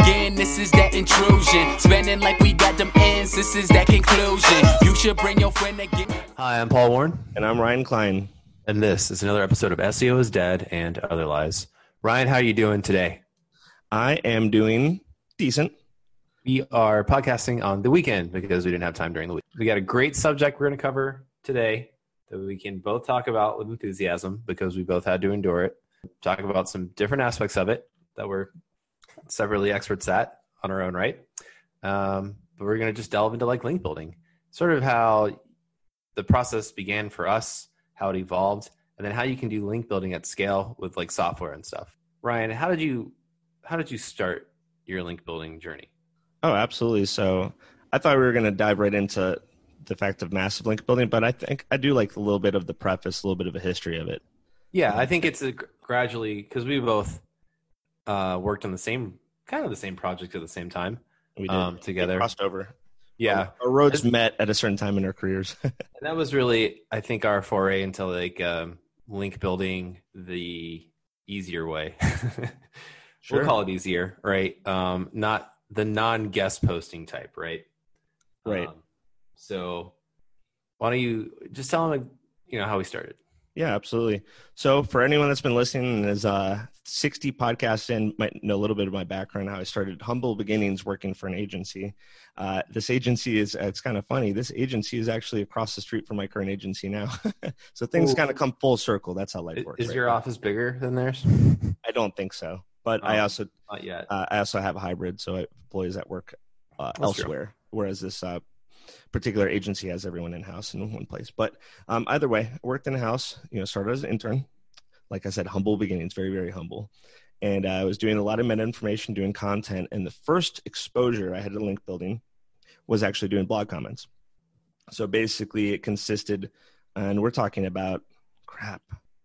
again, this is that intrusion. Spending like we got them ends, this is that conclusion. You should bring your friend again. Hi, I'm Paul Warren, And I'm Ryan Klein. and this is another episode of SEO is Dead and Other Lies. Ryan, how are you doing today? I am doing decent. We are podcasting on the weekend because we didn't have time during the week. We got a great subject we're going to cover today that we can both talk about with enthusiasm because we both had to endure it. Talk about some different aspects of it that we're severally experts at on our own right. Um, but we're going to just delve into like link building, sort of how the process began for us, how it evolved, and then how you can do link building at scale with like software and stuff. Ryan, how did you how did you start your link building journey? Oh, absolutely. So I thought we were going to dive right into the fact of massive link building, but I think I do like a little bit of the preface, a little bit of a history of it. Yeah, I think it's a gradually because we both uh, worked on the same kind of the same project at the same time We did um, together. crossed over. Yeah, Our roads met at a certain time in our careers. and that was really I think our foray into like um, link building the easier way. Sure. We'll call it easier, right? Um, not the non-guest posting type, right? Right. Um, so, why don't you just tell them, you know, how we started? yeah, absolutely. So for anyone that's been listening and is uh, 60 podcasts in, might know a little bit of my background, how I started humble beginnings working for an agency. Uh, this agency is, it's kind of funny. This agency is actually across the street from my current agency now. so things kind of come full circle. That's how life works. is right? your office bigger than theirs? I don't think so. But I Oh. also Not yet. uh, I also have a hybrid, so I have employees that work uh, That's true. elsewhere. Whereas this uh, particular agency has everyone in house in one place. But um, either way, I worked in a house. You know, started as an intern. Like I said, humble beginnings, very very humble. And uh, I was doing a lot of meta information, doing content. And the first exposure I had to link building was actually doing blog comments. So basically, it consisted, and we're talking about crap.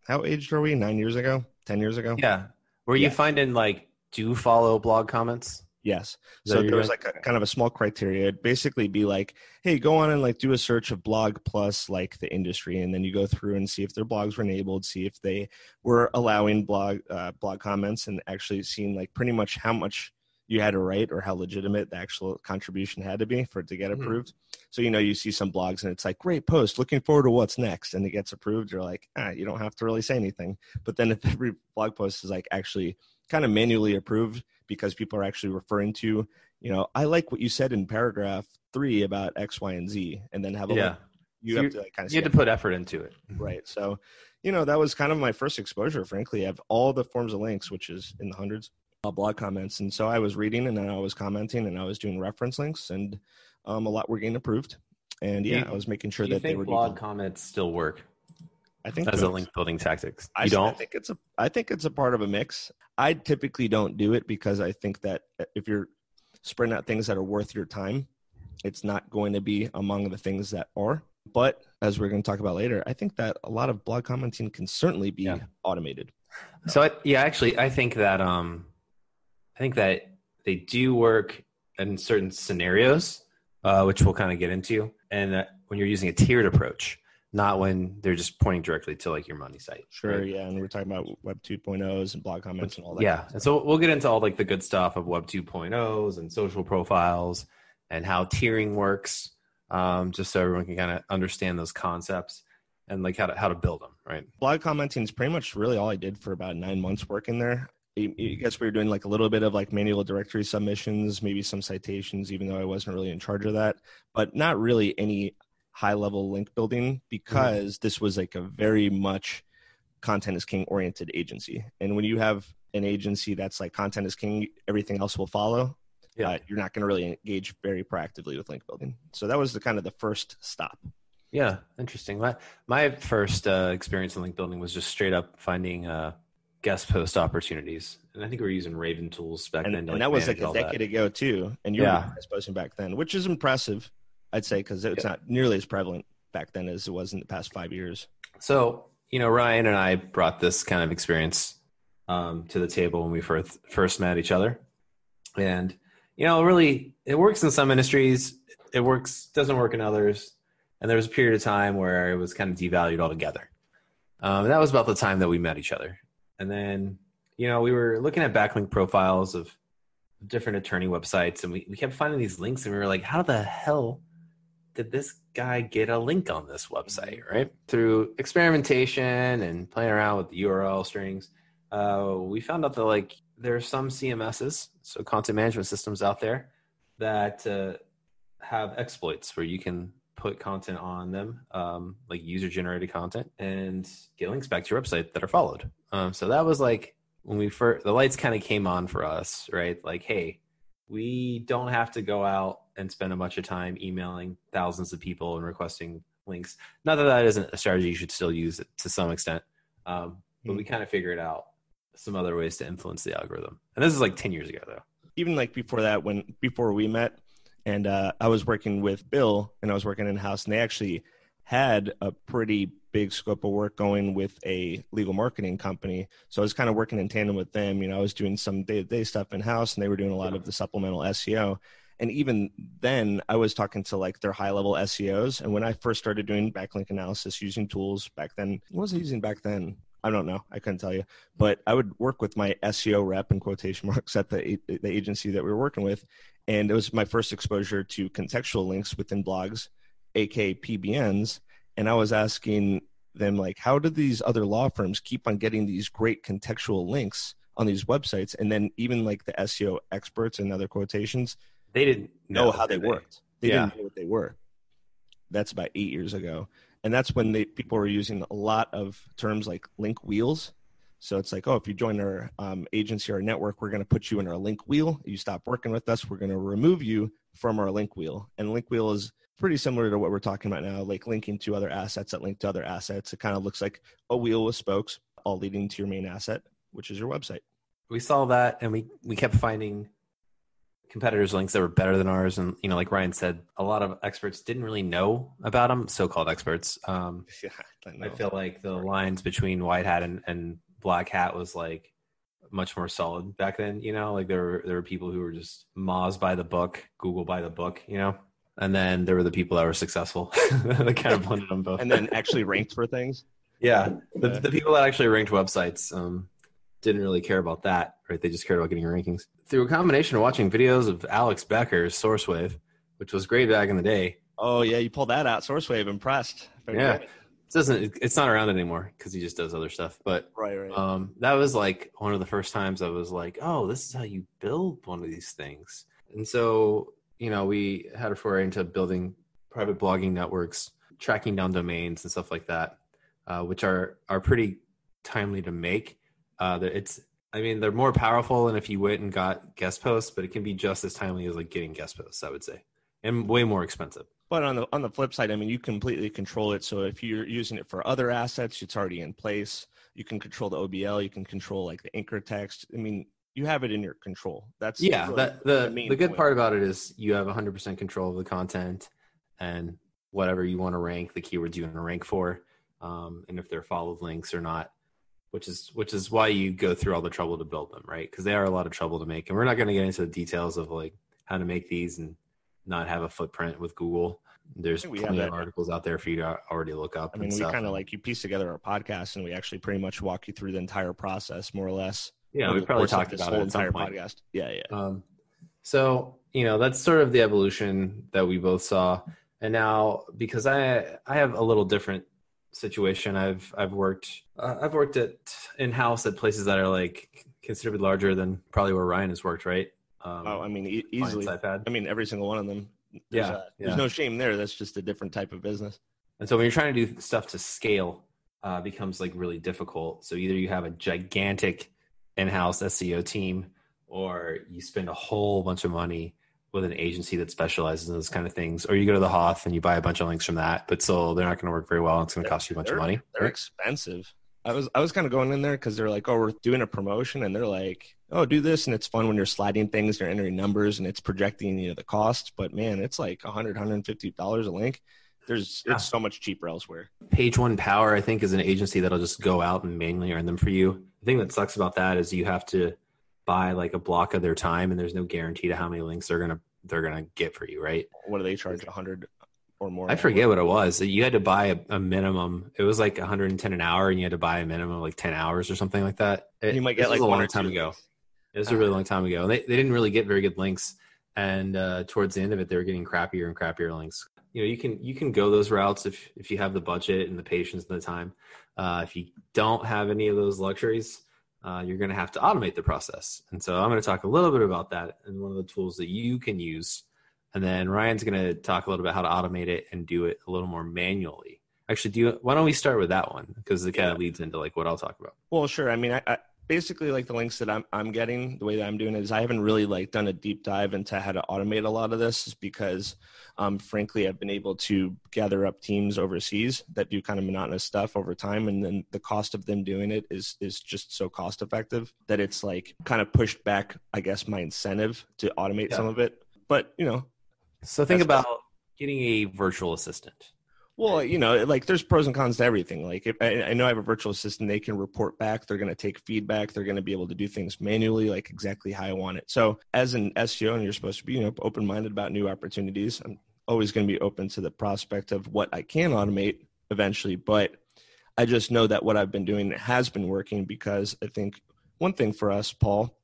How aged are we? Nine years ago? Ten years ago? Yeah. Were you finding like do follow blog comments? Yes. So there was like a kind of a small criteria. It'd basically be like, hey, go on and like do a search of blog plus like the industry, and then you go through and see if their blogs were enabled, see if they were allowing blog uh, blog comments, and actually seeing like pretty much how much you had to write or how legitimate the actual contribution had to be for it to get Mhm. approved. So you know you see some blogs and it's like great post, looking forward to what's next, and it gets approved. You're like, ah, you don't have to really say anything. But then if every blog post is like actually kind of manually approved because people are actually referring to you know, I like what you said in paragraph three about X, Y, and Z, and then have a Yeah. link. You So have to like, kind of You had to put effort into it. right. So, you know, that was kind of my first exposure. Frankly, I have all the forms of links, which is in the hundreds, uh, blog comments, and so I was reading and then I was commenting and I was doing reference links, and um, a lot were getting approved. And yeah, you- I was making sure Do you that they were. blog doing- comments still work I think as a link building tactics? I, You I don't? I think it's a. I think it's a part of a mix. I typically don't do it because I think that if you're spreading out things that are worth your time, it's not going to be among the things that are. But as we're going to talk about later, I think that a lot of blog commenting can certainly be Yeah. automated. So I, yeah, actually, I think that um, I think that they do work in certain scenarios, uh, which we'll kind of get into, and that when you're using a tiered approach, not when they're just pointing directly to like your money site. Sure, right? yeah, and we're talking about Web 2.0s and blog comments and all that. Yeah, and so we'll get into all like the good stuff of Web 2.0s and social profiles and how tiering works, um, just so everyone can kind of understand those concepts and like how to how to build them, right? blog commenting is pretty much really all I did for about nine months working there. I I guess we were doing like a little bit of like manual directory submissions, maybe some citations, even though I wasn't really in charge of that, but not really any high level link building because this was like a very much content is king oriented agency. And when you have an agency that's like content is king, everything else will follow. Yeah. Uh, you're not going to really engage very proactively with link building. So that was the kind of the first stop. Yeah, interesting. My my first uh, experience in link building was just straight up finding uh, guest post opportunities, and I think we were using Raven tools back and, then. And like, that was like a decade that. ago too. And you Yeah. were posting back then, which is impressive, I'd say, because it's Yeah. not nearly as prevalent back then as it was in the past five years. So you know, Ryan and I brought this kind of experience um, to the table when we first first met each other, and you know, really, it works in some industries. It works doesn't work in others. And there was a period of time where it was kind of devalued altogether. Um, that was about the time that we met each other. And then, you know, we were looking at backlink profiles of different attorney websites, and we, we kept finding these links, and we were like, how the hell did this guy get a link on this website, right? Through experimentation and playing around with the URL strings, uh, we found out that like there are some CMSs, so content management systems out there that uh, have exploits where you can put content on them, um, like user generated content, and get links back to your website that are followed. Um, so that was like when we first, the lights kind of came on for us, right? Like, hey, we don't have to go out and spend a bunch of time emailing thousands of people and requesting links. Not that that isn't a strategy you should still use it to some extent, um, but we kind of figured out some other ways to influence the algorithm. And this is like 10 years ago, though. Even like before that, when before we met, and uh, I was working with Bill, and I was working in house, and they actually had a pretty big scope of work going with a legal marketing company. So I was kind of working in tandem with them. You know, I was doing some day to day stuff in house, and they were doing a lot of the supplemental SEO. And even then, I was talking to like their high level SEOs. And when I first started doing backlink analysis using tools back then, what was I using back then? I don't know. I couldn't tell you. But I would work with my SEO rep in quotation marks at the the agency that we were working with, and it was my first exposure to contextual links within blogs, aka PBNs. And I was asking them like, how do these other law firms keep on getting these great contextual links on these websites? And then even like the SEO experts and other quotations, They didn't know, how they did worked. They Yeah. didn't know what they were. That's about eight years ago, and that's when they people were using a lot of terms like link wheels. So it's like, oh, if you join our um, agency or network, we're going to put you in our link wheel. You stop working with us, we're going to remove you from our link wheel. And link wheel is pretty similar to what we're talking about now, like linking to other assets that link to other assets. It kind of looks like a wheel with spokes, all leading to your main asset, which is your website. we saw that and we we kept finding competitors links that were better than ours. And you know like ryan said a lot of experts didn't really know about them so-called experts. Um, Yeah, I, i feel like the lines between white hat and, and black hat was like much more solid back then you know? Like there were there were people who were just moz by the book google by the book you know? And then there were the people that were successful that kind of blended them both. And then actually ranked for things. yeah, the, the people that actually ranked websites um, didn't really care about that, right? They just cared about getting rankings. Through a combination of watching videos of Alex Becker's SourceWave, which was great back in the day. Oh yeah, you pulled that out. SourceWave, impressed. Very Yeah. good. It doesn't it's not around anymore because he just does other stuff. But Right, right. um, that was like one of the first times I was like, oh, this is how you build one of these things. And so, you know, we had a foray into building private blogging networks, tracking down domains and stuff like that, uh, which are are pretty timely to make. Uh, that it's, I mean, they're more powerful than if you went and got guest posts, but it can be just as timely as like getting guest posts, I would say, and way more expensive. But on the on the flip side, I mean, you completely control it. So if you're using it for other assets, it's already in place. You can control the OBL. You can control like the anchor text. I mean, you have it in your control. That's yeah really that the main the good point. part about it is you have 100% control of the content and whatever you want to rank the keywords you want to rank for um, and if they're followed links or not which is which is why you go through all the trouble to build them right because they are a lot of trouble to make and we're not going to get into the details of like how to make these and not have a footprint with google there's think we have plenty of articles out there for you to already look up I mean, and we kind of like you piece together our podcast, and we actually pretty much walk you through the entire process, more or less. yeah we probably talked this about whole entire podcast. Yeah, yeah. Um, so you know that's sort of the evolution that we both saw, and now because I I have a little different situation. I've I've worked uh, I've worked at in house at places that are like considerably larger than probably where Ryan has worked, right? Um, oh, I mean, e- easily. I've had. I mean, every single one of them. There's, Yeah, uh, there's yeah. no shame there. That's just a different type of business. And so when you're trying to do stuff to scale, uh, becomes like really difficult. So either you have a gigantic in-house SEO team, or you spend a whole bunch of money with an agency that specializes in those kind of things, or you go to the Hoth and you buy a bunch of links from that, but still they're not going to work very well. And it's going to cost you a bunch of money. They're expensive. I was I was kind of going in there because they're like, oh, we're doing a promotion, and they're like, oh, do this, and it's fun when you're sliding things, you're entering numbers, and it's projecting you know the cost. But man, it's like 100 150 dollars a link. There's Yeah. it's so much cheaper elsewhere. Page One Power, I think, is an agency that'll just go out and manually earn them for you. The thing that sucks about that is you have to buy like a block of their time, and there's no guarantee to how many links they're gonna they're gonna get for you, right? What do they charge? 100 or more? I forget what it was. You had to buy a, a minimum. It was like 110 an hour, and you had to buy a minimum of like 10 hours or something like that. It, You might get like a long time ago. It was a really long time ago, and they, they didn't really get very good links. And uh, towards the end of it, they were getting crappier and crappier links. You know, you can you can go those routes if if you have the budget and the patience and the time. Uh, if you don't have any of those luxuries, uh, you're going to have to automate the process. And so I'm going to talk a little bit about that and one of the tools that you can use. And then Ryan's going to talk a little bit about how to automate it and do it a little more manually. Actually, do you, why don't we start with that one because it kind of leads into like what I'll talk about. Well, sure. I mean, I, I basically like the links that I'm I'm getting. The way that I'm doing it is I haven't really like done a deep dive into how to automate a lot of this, is because um, frankly I've been able to gather up teams overseas that do kind of monotonous stuff over time, and then the cost of them doing it is is just so cost effective that it's like kind of pushed back, I guess, my incentive to automate Yeah. some of it. But you know, So think about getting a virtual assistant. Well, you know, like there's pros and cons to everything. Like if I, I know I have a virtual assistant, they can report back. They're going to take feedback. They're going to be able to do things manually, like exactly how I want it. So as an SEO, and you're supposed to be, you know, open minded about new opportunities. I'm always going to be open to the prospect of what I can automate eventually. But I just know that what I've been doing has been working because I think one thing for us, Paul,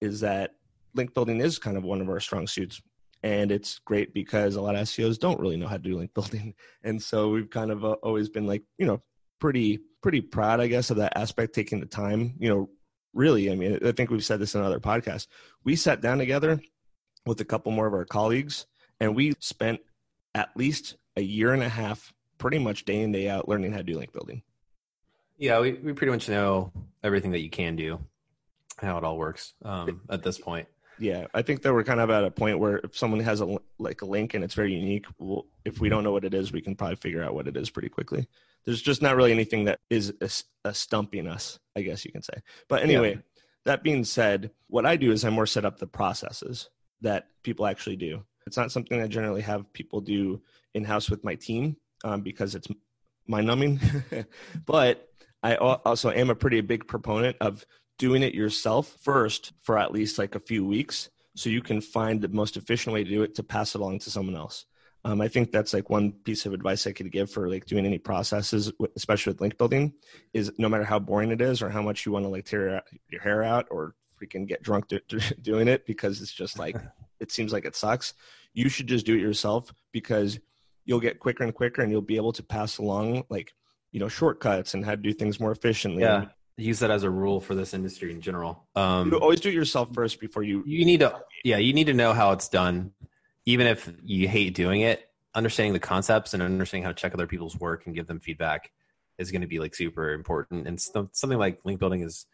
is that link building is kind of one of our strong suits. And it's great because a lot of SEOs don't really know how to do link building. And so we've kind of uh, always been like you know pretty pretty proud i guess of that aspect taking the time you know really i mean i think we've said this in other podcasts. We sat down together with a couple more of our colleagues and we spent at least a year and a half pretty much day in day out learning how to do link building. Yeah, we, we pretty much know everything that you can do, how it all works um, at this point. Yeah i think that we're kind of at a point where if someone has a like a link and it's very unique well, if we don't know what it is we can probably figure out what it is pretty quickly. There's just not really anything that is a, a stumping us i guess you can say. But anyway that being said what i do is i more set up the processes that people actually do. It's not something i generally have people do in house with my team um, because it's mind numbing. But i also am a pretty big proponent of doing it yourself first for at least like a few weeks so you can find the most efficient way to do it to pass it along to someone else. Um, i think that's like one piece of advice i could give for like doing any processes especially with link building is no matter how boring it is or how much you want to like tear your- hair out or freaking get drunk do, doing it because it's just like it seems like it sucks you should just do it yourself because you'll get quicker and quicker and you'll be able to pass along like you know shortcuts and how to do things more efficiently. Yeah, use that as a rule for this industry in general. Um, you always do it yourself first before you you need to, yeah, you need to know how it's done, even if you hate doing it. Understanding the concepts and understanding how to check other people's work and give them feedback is going to be like super important. And so- something like link building is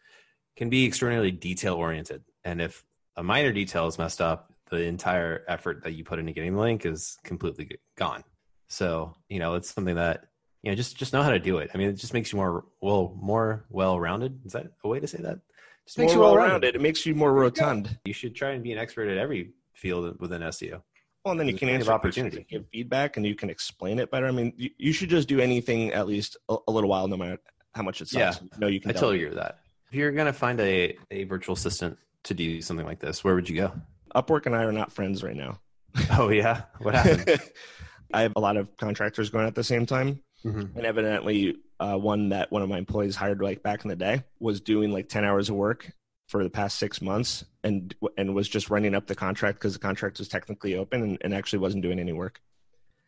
can be extraordinarily detail oriented. And if a minor detail is messed up, the entire effort that you put into getting the link is completely gone. So you know it's something that you know just just know how to do it. I mean, it just makes you more well more well rounded. Is that a way to say that? Just makes more well-rounded it makes you more rotund You should try and be an expert at every field within SEO. well and then you can answer opportunity. give feedback and you can explain it better i mean you, you should just do anything at least a, a little while no matter how much it sucks Yeah. no you can I tell totally agree with that. If you're gonna find a, a virtual assistant to do something like this, where would you go? upwork and i are not friends right now Oh yeah, what happened? i have a lot of contractors going at the same time Mhm. and evidently uh, one that one of my employees hired like back in the day was doing like 10 hours of work for the past six months and and was just running up the contract because the contract was technically open and, and actually wasn't doing any work.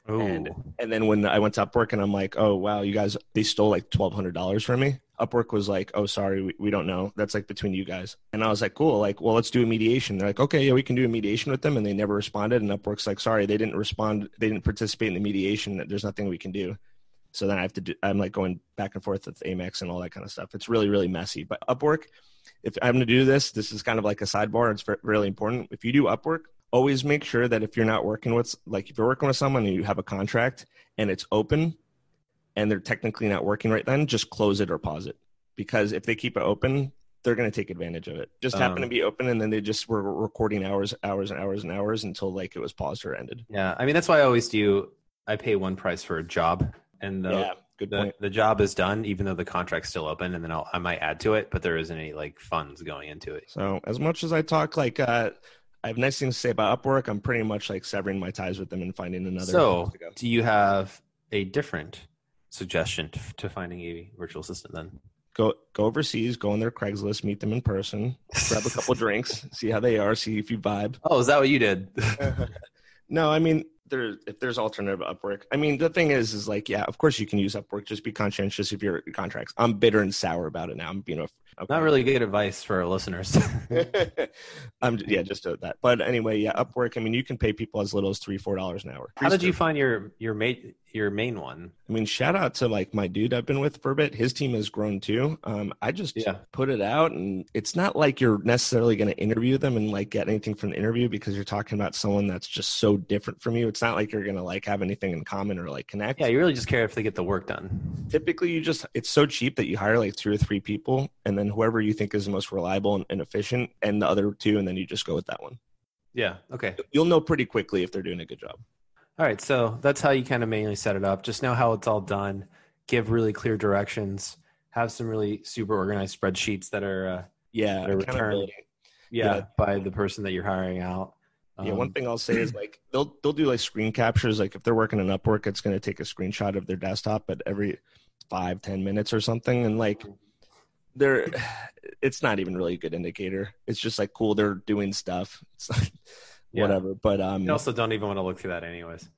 And- and then when i went to upwork and i'm like oh wow you guys they stole like $1200 from me. Upwork was like oh sorry we, we don't know. That's like between you guys. And i was like cool like well let's do a mediation. They're like okay yeah we can do a mediation with them. And they never responded. And upwork's like sorry they didn't respond they didn't participate in the mediation. There's nothing we can do so then i have to do i'm like going back and forth with amex and all that kind of stuff. It's really really messy but upwork if i'm going to do this this is kind of like a sidebar it's really important. If you do upwork always make sure that if you're not working with like if you're working with someone and you have a contract and it's open and they're technically not working right then just close it or pause it. Because if they keep it open they're going to take advantage of it. Just happen Um, to be open and then they just were recording hours hours and hours and hours until like it was paused or ended. Yeah, I mean that's why I always do. I pay one price for a job, and the yeah good the, point the job is done, even though the contract's still open, and then I'll, I might add to it, but there isn't any like funds going into it. so as much as i talk like uh i have nice things to say about upwork i'm pretty much like severing my ties with them and finding another So, place to go. do you have a different suggestion to, to finding a virtual assistant then? go go overseas, go on their Craigslist, meet them in person, grab a couple drinks, see how they are, see if you vibe. Oh, is that what you did? no, I mean there if there's alternative Upwork. I mean the thing is is like yeah, of course you can use Upwork. Just be conscientious of your contracts. I'm bitter and sour about it now. I'm you know okay. not really good advice for our listeners. I'm yeah just that. But anyway, yeah, Upwork. I mean you can pay people as little as three four dollars an hour. How did you find your your mate your main one? I mean shout out to like my dude I've been with for a bit. His team has grown too. Um, I just yeah. put it out, and it's not like you're necessarily going to interview them and like get anything from the interview because you're talking about someone that's just so different from you. It's not like you're going to like have anything in common or like connect. Yeah, you really just care if they get the work done. Typically, you just it's so cheap that you hire like two or three people, and then whoever you think is the most reliable and, and efficient, and the other two, and then you just go with that one. Yeah. Okay. You'll know pretty quickly if they're doing a good job. All right, so that's how you kind of mainly set it up. Just know how it's all done. Give really clear directions. Have some really super organized spreadsheets that are uh, yeah that are returned yeah, yeah, by the person that you're hiring out. Um, yeah, one um, thing I'll say is like they'll they'll do like screen captures. Like if they're working on Upwork, it's going to take a screenshot of their desktop at every five ten minutes or something, and like they're it's not even really a good indicator. It's just like cool they're doing stuff. It's like, yeah. whatever. But um, you also don't even want to look through that anyways.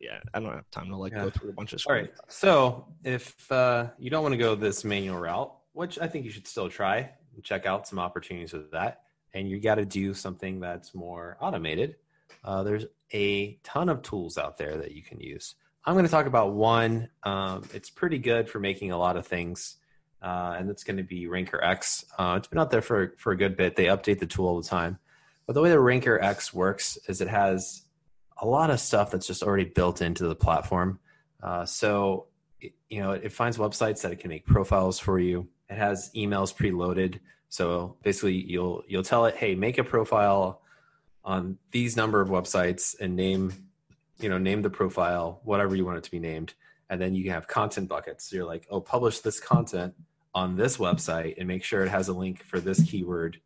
Yeah, I don't have time to like yeah. go through a bunch of. All right, so if uh, you don't want to go this manual route, which I think you should still try, check out some opportunities with that, and you got to do something that's more automated. Uh, there's a ton of tools out there that you can use. I'm going to talk about one. Um, it's pretty good for making a lot of things, uh, and it's going to be Ranker X. Uh, it's been out there for for a good bit. They update the tool all the time. But the way the Ranker X works is it has a lot of stuff that's just already built into the platform. Uh, so, it, you know, it finds websites that it can make profiles for you. It has emails preloaded. So basically, you'll you'll tell it, hey, make a profile on these number of websites and name, you know, name the profile whatever you want it to be named, and then you have content buckets. So you're like, oh, publish this content on this website and make sure it has a link for this keyword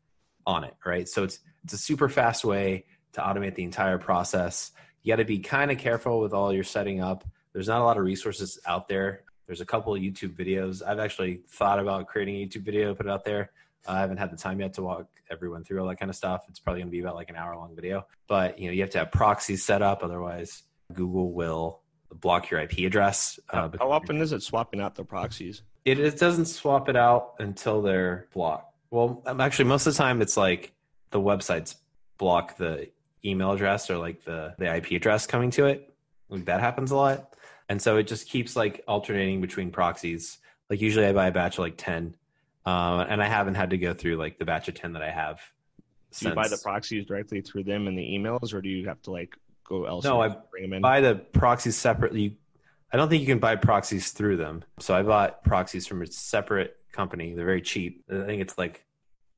on it, right? So it's it's a super fast way to automate the entire process. You got to be kind of careful with all your setting up. There's not a lot of resources out there. There's a couple of YouTube videos. I've actually thought about creating a YouTube video, put it out there. I haven't had the time yet to walk everyone through all that kind of stuff. It's probably going to be about like an hour long video. But you know, you have to have proxies set up, otherwise Google will block your IP address. Uh, How often is it swapping out the proxies? It, it doesn't swap it out until they're blocked. Well, um, actually, most of the time it's like the websites block the email address or like the, the IP address coming to it. Like that happens a lot. And so it just keeps like alternating between proxies. Like usually I buy a batch of like 10. Uh, and I haven't had to go through like the batch of 10 that I have. Do you buy the proxies directly through them in the emails or do you have to like go elsewhere? No, I buy the proxies separately. I don't think you can buy proxies through them. So I bought proxies from a separate company. They're very cheap. I think it's like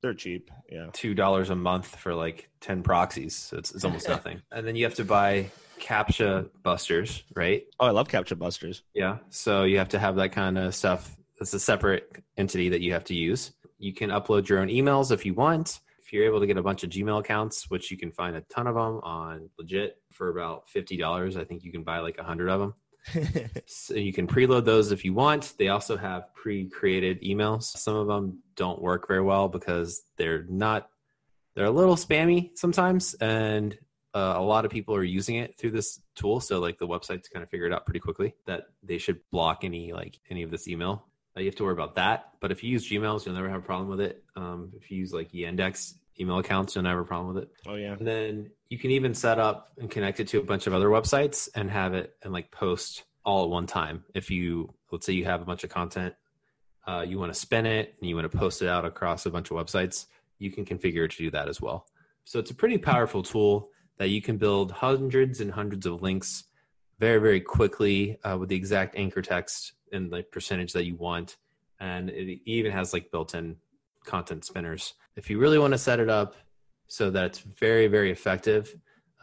they're cheap. Yeah. Two dollars a month for like ten proxies. So it's, it's almost nothing. And then you have to buy CAPTCHA busters, right? Oh, I love CAPTCHA busters. Yeah. So you have to have that kind of stuff. It's a separate entity that you have to use. You can upload your own emails if you want. If you're able to get a bunch of Gmail accounts, which you can find a ton of them on legit for about fifty dollars, I think you can buy like a hundred of them. so you can preload those if you want. They also have pre-created emails. Some of them don't work very well because they're not they're a little spammy sometimes and uh, a lot of people are using it through this tool so like the website's kind of figured out pretty quickly that they should block any like any of this email uh, you have to worry about that but if you use gmails you'll never have a problem with it um, if you use like yandex email accounts, you'll never have a problem with it. Oh yeah. And then you can even set up and connect it to a bunch of other websites and have it and like post all at one time. If you let's say you have a bunch of content, uh, you want to spin it and you want to post it out across a bunch of websites, you can configure to do that as well. So it's a pretty powerful tool that you can build hundreds and hundreds of links very very quickly uh, with the exact anchor text and the percentage that you want and it even has like built-in content spinners. If you really want to set it up so that it's very, very effective,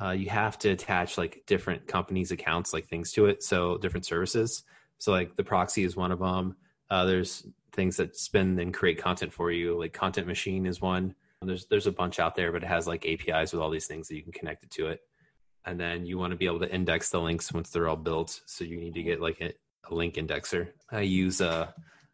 uh, you have to attach like different companies' accounts, like things to it. So different services. So like the proxy is one of them. Uh, there's things that spin and create content for you. Like Content Machine is one. There's there's a bunch out there, but it has like APIs with all these things that you can connect it to it. And then you want to be able to index the links once they're all built. So you need to get like a, a link indexer. I use uh,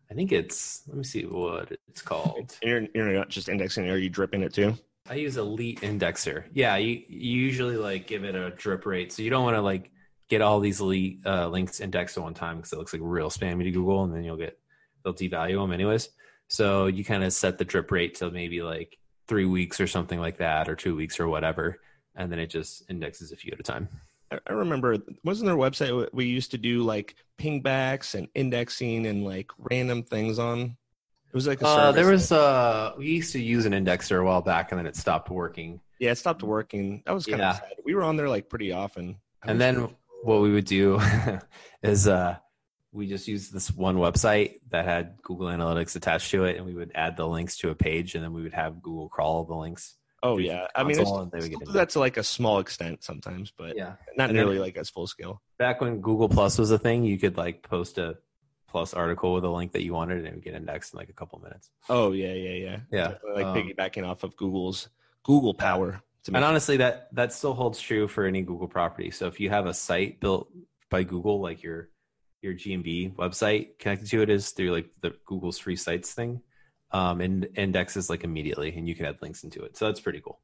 I think it's let me see what it's called. And you're, you're not just indexing, are you dripping it too? I use Elite Indexer. Yeah, you, you usually like give it a drip rate, so you don't want to like get all these elite uh, links indexed at one time because it looks like real spammy to Google, and then you'll get they'll devalue them anyways. So you kind of set the drip rate to maybe like three weeks or something like that, or two weeks or whatever, and then it just indexes a few at a time. I remember, wasn't there a website we used to do like pingbacks and indexing and like random things on? It was like a Uh, there was uh, we used to use an indexer a while back, and then it stopped working. yeah, it stopped working. That was kind Yeah. of sad. We were on there like pretty often. I And then we- what we would do is uh, we just used this one website that had Google Analytics attached to it, and we would add the links to a page, and then we would have Google crawl the links. Oh yeah, I mean, it's, console, and they would still do that to like a small extent sometimes, but Yeah. not And then- nearly like as full scale. Back when Google Plus was a thing, you could like post a Plus article with a link that you wanted, and it would get indexed in like a couple minutes. Oh yeah, yeah, yeah, Yeah, Definitely, like um, piggybacking off of Google's Google power. To And honestly, that that still holds true for any Google property. So if you have a site built by Google, like your your GMB website connected to it is through like the Google's free sites thing, um, and indexes like immediately, and you can add links into it. So that's pretty cool.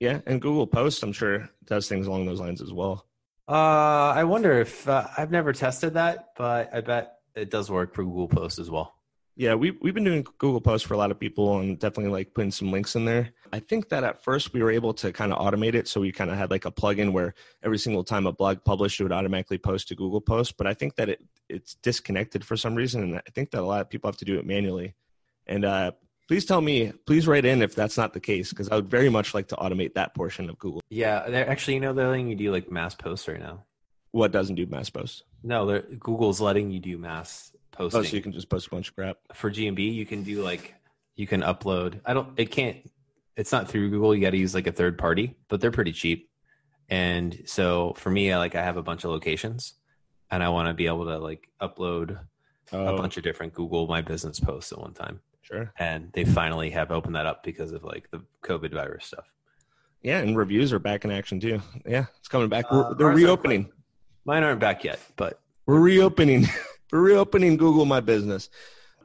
yeah, and Google Post, I'm sure does things along those lines as well. Uh, I wonder if uh, I've never tested that, but I bet it does work for Google Post as well. Yeah, we we've been doing Google Posts for a lot of people and definitely like putting some links in there. I think that at first we were able to kind of automate it, so we kind of had like a plugin where every single time a blog published, it would automatically post to Google Posts. But I think that it it's disconnected for some reason, and I think that a lot of people have to do it manually. And uh, please tell me, please write in if that's not the case, because I would very much like to automate that portion of Google. Yeah, they're- actually, you know, they're letting you do like mass posts right now. What doesn't do mass posts? No, Google's letting you do mass posting. Oh, so you can just post a bunch of crap. for GMB, you can do like you can upload. I don't. It can't. It's not through Google. You got to use like a third party, but they're pretty cheap. And so for me, I like I have a bunch of locations, and I want to be able to like upload a Oh, bunch of different Google My Business posts at one time. Sure. And they finally have opened that up because of like the COVID virus stuff. Yeah, and reviews are back in action too. Yeah, it's coming back. Uh, They're ours are reopening. Mine aren't back yet, but We're reopening. We're reopening Google My Business.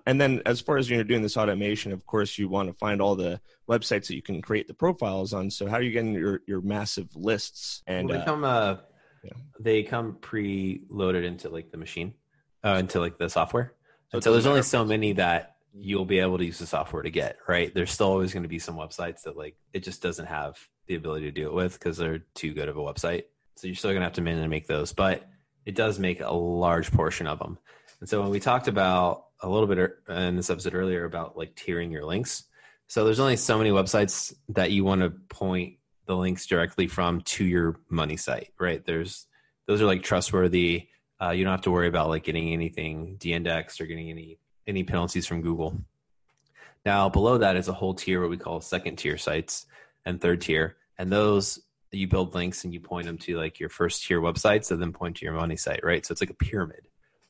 And then, as far as you're doing this automation, of course, you want to find all the websites that you can create the profiles on. So, how are you getting your your massive lists? And well, they uh, come uh, yeah. they come pre-loaded into like the machine, uh, into like the software. So So, there's only so many that you'll be able to use the software to get right. There's still always going to be some websites that like it just doesn't have the ability to do it with because they're too good of a website. So you're still going to have to manually make those, but it does make a large portion of them. And so when we talked about a little bit in this episode earlier about like tiering your links, so there's only so many websites that you want to point the links directly from to your money site, right? There's those are like trustworthy. Uh, you don't have to worry about like getting anything de-indexed or getting any any penalties from Google. Now below that is a whole tier what we call second tier sites and third tier, and those you build links and you point them to like your first tier websites that then point to your money site, right? So it's like a pyramid.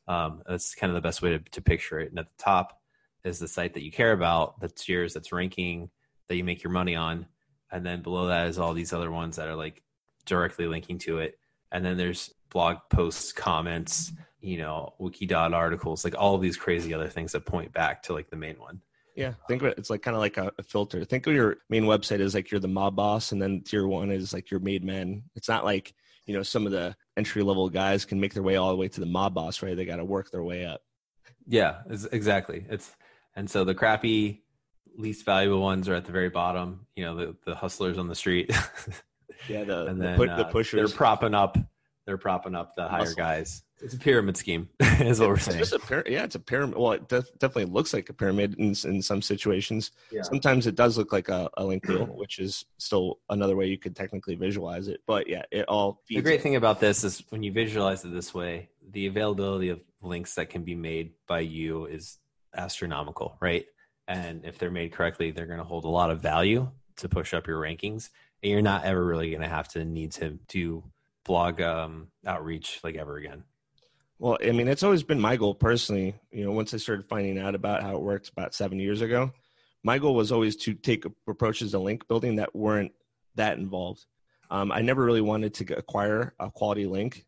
Um, that's kind of the best way to, to picture it. And at the top is the site that you care about, that's yours, that's ranking, that you make your money on. And then below that is all these other ones that are like directly linking to it. And then there's blog posts, comments, you know, wikidot articles, like all of these crazy other things that point back to like the main one. yeah, think of it. It's like kind of like a, a filter. Think of your main website as like you're the mob boss, and then tier one is like your made men. It's not like you know some of the entry level guys can make their way all the way to the mob boss, right? They got to work their way up. Yeah, it's, exactly. It's and so the crappy, least valuable ones are at the very bottom. You know, the the hustlers on the street, Yeah, the and the, then put, uh, the pushers. They're propping up. They're propping up the higher Muscle. guys. It's a pyramid scheme, is what we're It's saying. just a pyra- yeah, it's a pyramid. Well, it def- definitely looks like a pyramid in in some situations. Yeah. Sometimes it does look like a, a link wheel, which is still another way you could technically visualize it. But yeah, it all feeds. The great thing about this is when you visualize it this way, the availability of links that can be made by you is astronomical, right? And if they're made correctly, they're going to hold a lot of value to push up your rankings. And you're not ever really going to have to need to do blog um, outreach like ever again. Well, I mean, it's always been my goal personally. You know, once I started finding out about how it works about seven years ago, my goal was always to take approaches to link building that weren't that involved. Um, I never really wanted to acquire a quality link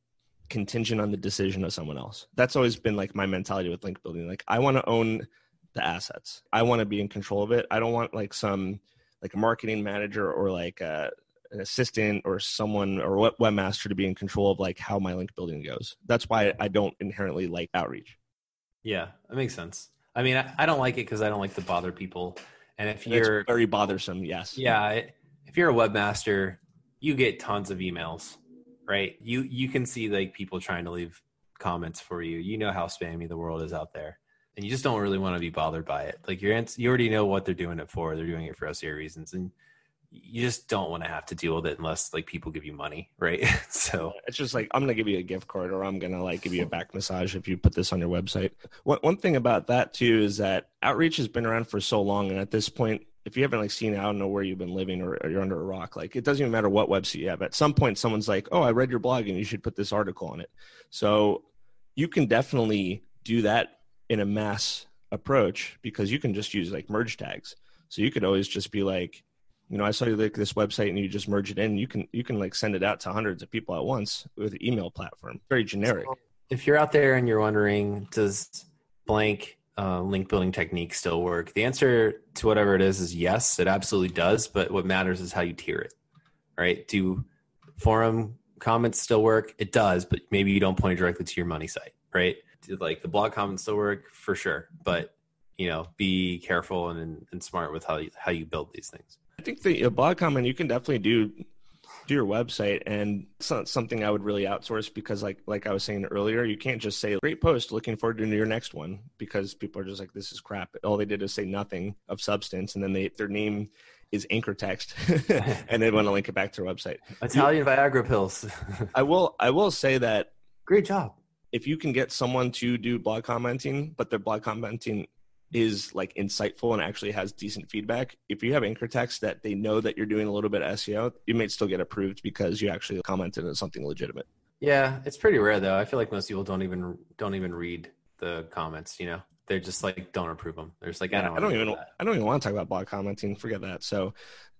contingent on the decision of someone else. That's always been like my mentality with link building. Like, I want to own the assets. I want to be in control of it. I don't want like some like a marketing manager or like a, an assistant or someone or webmaster to be in control of like how my link building goes. That's why I don't inherently like outreach. Yeah, that makes sense. I mean, I, I don't like it because I don't like to bother people. And if you're it's very bothersome, yes. Yeah, if you're a webmaster, you get tons of emails, right? You you can see like people trying to leave comments for you. You know how spammy the world is out there, and you just don't really want to be bothered by it. Like you're you already know what they're doing it for. They're doing it for SEO reasons, and you just don't want to have to deal with it unless like people give you money, right? so it's just like I'm gonna give you a gift card, or I'm gonna like give you a back massage if you put this on your website. One one thing about that too is that outreach has been around for so long, and at this point, if you haven't like seen, I don't know where you've been living or, or, you're under a rock. Like it doesn't even matter what website you have. At some point, someone's like, "Oh, I read your blog and you should put this article on it." So you can definitely do that in a mass approach because you can just use like merge tags. So you could always just be like, you know, I saw you like this website and you just merge it in. You can you can like send it out to hundreds of people at once with an email platform. Very generic. So if you're out there and you're wondering, does blank uh, link building technique still work? The answer to whatever it is is yes, it absolutely does. But what matters is how you tier it, right? Do forum comments still work? It does, but maybe you don't point directly to your money site, right? Do like the blog comments still work for sure, but you know, be careful and, and smart with how you, how you build these things. I think the blog comment you can definitely do do your website and it's not something i would really outsource because like like i was saying earlier you can't just say great post looking forward to your next one because people are just like this is crap. All they did is say nothing of substance and then they their name is anchor text and they want to link it back to their website. Italian viagra pills. I will i will say that great job. if you can get someone to do blog commenting but their blog commenting is like insightful and actually has decent feedback. If you have anchor text that they know that you're doing a little bit of SEO, you may still get approved because you actually commented on something legitimate. Yeah, it's pretty rare though. I feel like most people don't even don't even read the comments. You know, they're just like don't approve them. There's like I don't. I don't even. That. I don't even want to talk about blog commenting. Forget that. So.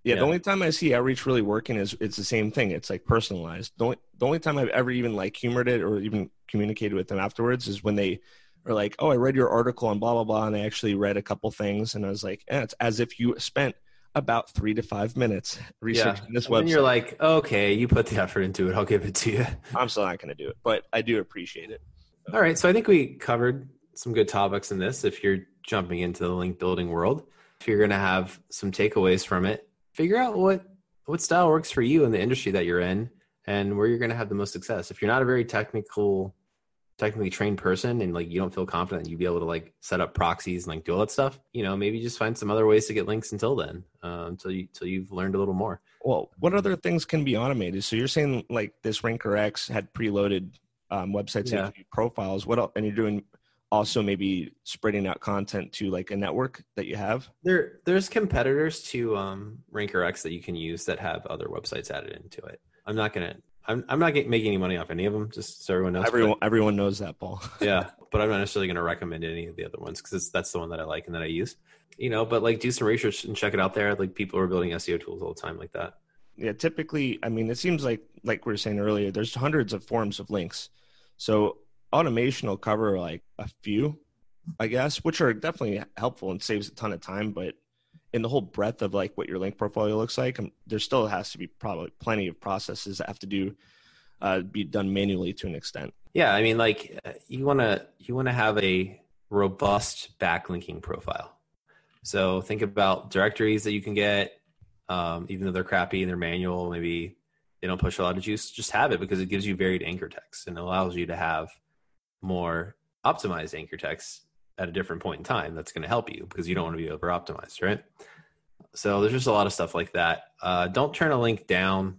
Yeah, yeah, the only time I see outreach really working is it's the same thing. It's like personalized. The only, the only time I've ever even like humored it or even communicated with them afterwards is when they or like, oh, I read your article on blah blah blah, and I actually read a couple things, and I was like, eh, it's as if you spent about three to five minutes researching yeah. this and website. you're like, okay, you put the effort into it. I'll give it to you. I'm still not going to do it, but I do appreciate it. All right, so I think we covered some good topics in this. If you're jumping into the link building world, if you're going to have some takeaways from it, figure out what what style works for you in the industry that you're in and where you're going to have the most success. If you're not a very technical technically trained person and like you don't feel confident you'd be able to like set up proxies and like do all that stuff you know maybe just find some other ways to get links until then uh, until you until you've learned a little more. Well what other things can be automated? So you're saying like this ranker x had preloaded um, websites yeah. profiles. What else and you're doing also maybe spreading out content to like a network that you have? There there's competitors to um, ranker x that you can use that have other websites added into it. I'm not gonna I'm I'm not making any money off any of them. Just so everyone knows. Everyone but, everyone knows that, Paul. yeah, but I'm not necessarily going to recommend any of the other ones because that's the one that I like and that I use. You know, but like do some research and check it out there. Like people are building SEO tools all the time like that. Yeah, typically, I mean, it seems like like we were saying earlier, there's hundreds of forms of links. So automation will cover like a few, I guess, which are definitely helpful and saves a ton of time. But in the whole breadth of like what your link portfolio looks like, um, there still has to be probably plenty of processes that have to do uh, be done manually to an extent. Yeah, I mean, like uh, you want to you want to have a robust backlinking profile. So think about directories that you can get, um, even though they're crappy and they're manual. Maybe they don't push a lot of juice. Just have it because it gives you varied anchor text and allows you to have more optimized anchor text at a different point in time that's going to help you because you don't want to be over optimized, right? So there's just a lot of stuff like that. Uh, don't turn a link down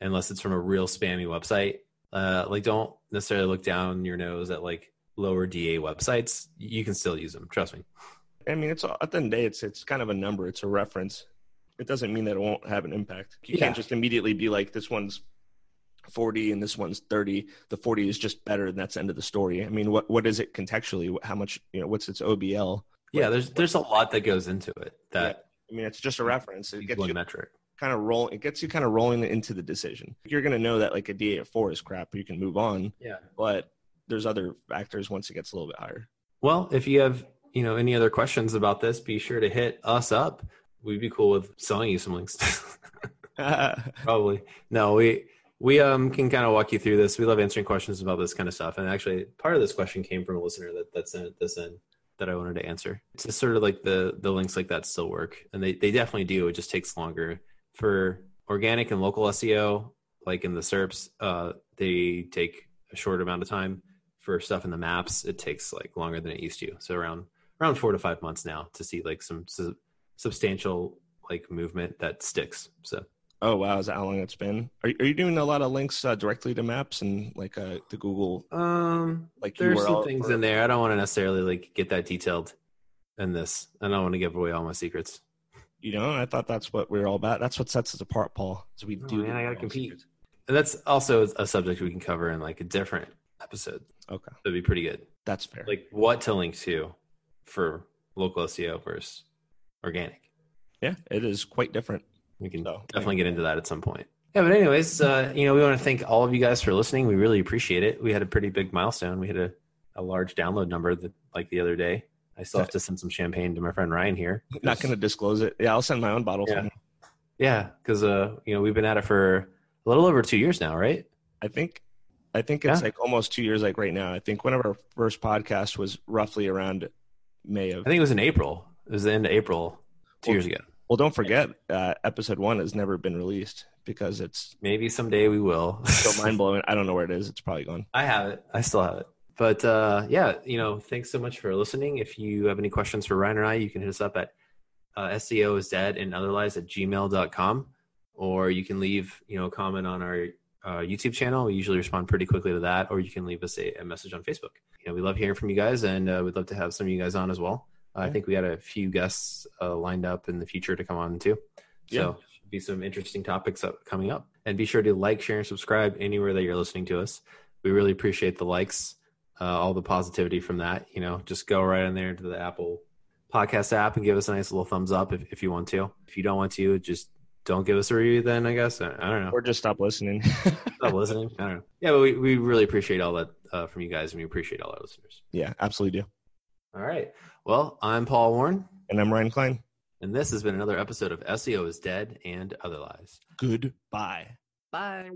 unless it's from a real spammy website. Uh, like don't necessarily look down your nose at like lower DA websites. You can still use them. Trust me. I mean, it's at the end of the day, it's it's kind of a number. It's a reference. It doesn't mean that it won't have an impact. You yeah. can't just immediately be like, this one's 40 and this one's 30 the 40 is just better and that's the end of the story i mean what what is it contextually how much you know what's its obl yeah there's there's a lot that goes into it that yeah. i mean it's just a reference it gets one you metric kind of roll it gets you kind of rolling into the decision you're going to know that like a da of 4 is crap you can move on yeah but there's other factors once it gets a little bit higher well if you have you know any other questions about this, be sure to hit us up. We'd be cool with selling you some links. Probably. No, we we um can kind of walk you through this. We love answering questions about this kind of stuff. And actually, part of this question came from a listener that that sent this in that I wanted to answer. It's just sort of like the the links like that still work, and they they definitely do. It just takes longer for organic and local SEO. Like in the SERPs, uh, they take a short amount of time. For stuff in the maps, it takes like longer than it used to. So around around four to five months now to see like some su- substantial like movement that sticks. So Oh wow, is that how long it's been? Are are you doing a lot of links uh, directly to maps and like uh, the Google? Um, like there's some things for- in there. I don't want to necessarily like get that detailed in this. I don't want to give away all my secrets. You know, I thought that's what we are all about. That's what sets us apart, Paul. Is we Oh, do. man, I gotta compete. secrets. And that's also a subject we can cover in like a different episode. Okay, That'd be pretty good. that's fair. Like what to link to for local SEO versus organic. yeah, it is quite different. We can So, definitely get into that at some point. Yeah, but anyways, uh, you know, we want to thank all of you guys for listening. We really appreciate it. We had a pretty big milestone. We had a, a large download number that, like the other day. I still have to send some champagne to my friend Ryan here. Not going to disclose it. Yeah, I'll send my own bottle. Yeah. from- Yeah, because uh, you know, we've been at it for a little over two years now, right? I think. I think it's Yeah. like almost two years. Like right now, I think one of our first podcasts was roughly around May of I think it was in April. It was the end of April two Well, years ago. Well, don't forget, uh, episode one has never been released because it's Maybe someday we will. so mind blowing. I don't know where it is. It's probably gone. I have it. I still have it. But uh, yeah, you know, thanks so much for listening. If you have any questions for Ryan or I, you can hit us up at uh, SEO is dead and other lies at gmail.com. Or you can leave, you know, a comment on our uh, YouTube channel. We usually respond pretty quickly to that. Or you can leave us a, a message on Facebook. You know, we love hearing from you guys and uh, we'd love to have some of you guys on as well. Uh, I think we had a few guests uh, lined up in the future to come on too. So Yeah. be some interesting topics up, coming up. And be sure to like, share, and subscribe anywhere that you're listening to us. We really appreciate the likes, uh, all the positivity from that. You know, just go right in there into the Apple podcast app and give us a nice little thumbs up if, if you want to. If you don't want to, just don't give us a review then, I guess. I, I don't know. Or just stop listening. Stop listening. I don't know. Yeah, but we, we really appreciate all that uh, from you guys and we appreciate all our listeners. yeah, absolutely do. All right. Well, I'm Paul Warren, And I'm Ryan Klein. and this has been another episode of SEO is Dead and Other Lies. Goodbye. Bye.